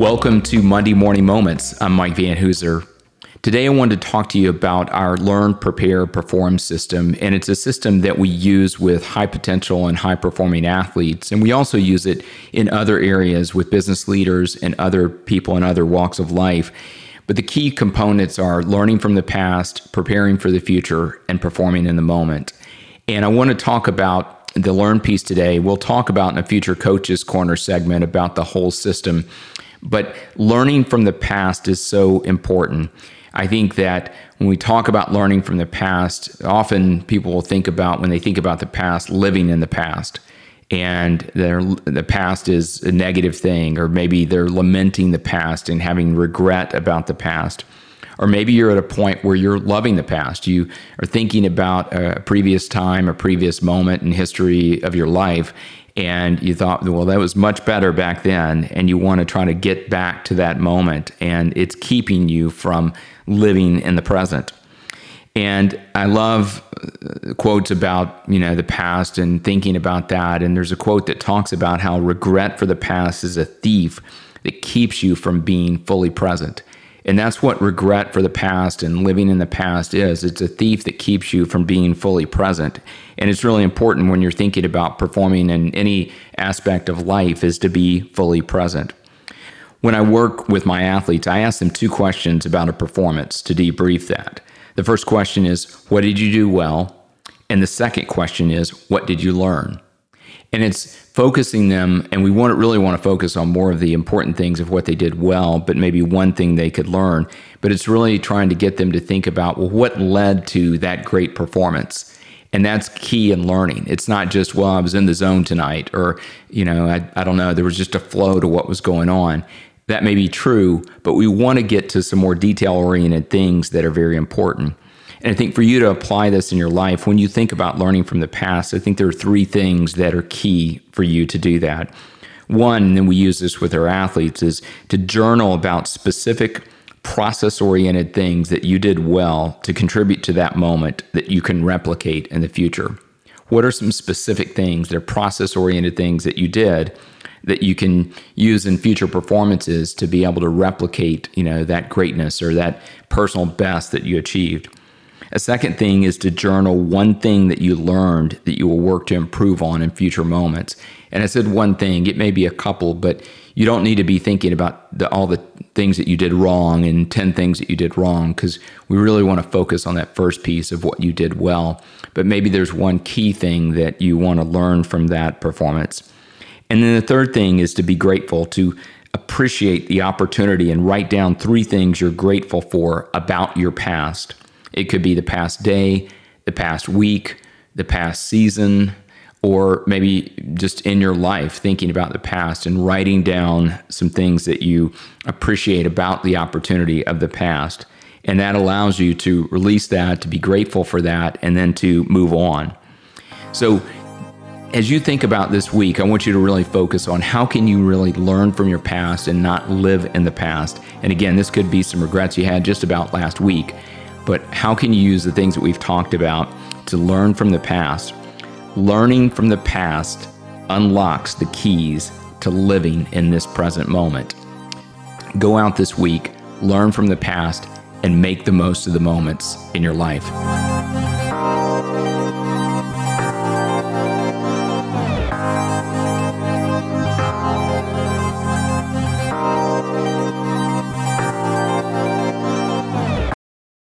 Welcome to Monday Morning Moments. I'm Mike Van Hooser. Today, I wanted to talk to you about our Learn, Prepare, Perform system. And it's a system that we use with high potential and high performing athletes. And we also use it in other areas with business leaders and other people in other walks of life. But the key components are learning from the past, preparing for the future, and performing in the moment. And I want to talk about the learn piece today. We'll talk about in a future coaches corner segment about the whole system. But learning from the past is so important. I think that when we talk about learning from the past, often people will think about when they think about the past, living in the past. And the past is a negative thing, or maybe they're lamenting the past and having regret about the past. Or maybe you're at a point where you're loving the past. You are thinking about a previous time, a previous moment in history of your life, and you thought, well, that was much better back then, and you want to try to get back to that moment, and it's keeping you from living in the present. And I love uh, quotes about you know the past and thinking about that. And there's a quote that talks about how regret for the past is a thief that keeps you from being fully present. And that's what regret for the past and living in the past is. It's a thief that keeps you from being fully present. And it's really important when you're thinking about performing in any aspect of life is to be fully present. When I work with my athletes, I ask them two questions about a performance to debrief that. The first question is, What did you do well? And the second question is, What did you learn? And it's focusing them, and we want really want to focus on more of the important things of what they did well, but maybe one thing they could learn. But it's really trying to get them to think about, well, what led to that great performance? And that's key in learning. It's not just, well, I was in the zone tonight, or, you know, I, I don't know, there was just a flow to what was going on. That may be true, but we want to get to some more detail oriented things that are very important. And I think for you to apply this in your life, when you think about learning from the past, I think there are three things that are key for you to do that. One, and then we use this with our athletes, is to journal about specific process oriented things that you did well to contribute to that moment that you can replicate in the future. What are some specific things that are process oriented things that you did that you can use in future performances to be able to replicate, you know, that greatness or that personal best that you achieved. A second thing is to journal one thing that you learned that you will work to improve on in future moments. And I said one thing, it may be a couple, but you don't need to be thinking about the, all the things that you did wrong and 10 things that you did wrong because we really want to focus on that first piece of what you did well. But maybe there's one key thing that you want to learn from that performance. And then the third thing is to be grateful, to appreciate the opportunity and write down three things you're grateful for about your past. It could be the past day, the past week, the past season, or maybe just in your life, thinking about the past and writing down some things that you appreciate about the opportunity of the past. And that allows you to release that, to be grateful for that, and then to move on. So as you think about this week, I want you to really focus on how can you really learn from your past and not live in the past. And again, this could be some regrets you had just about last week, but how can you use the things that we've talked about to learn from the past? Learning from the past unlocks the keys to living in this present moment. Go out this week, learn from the past, and make the most of the moments in your life.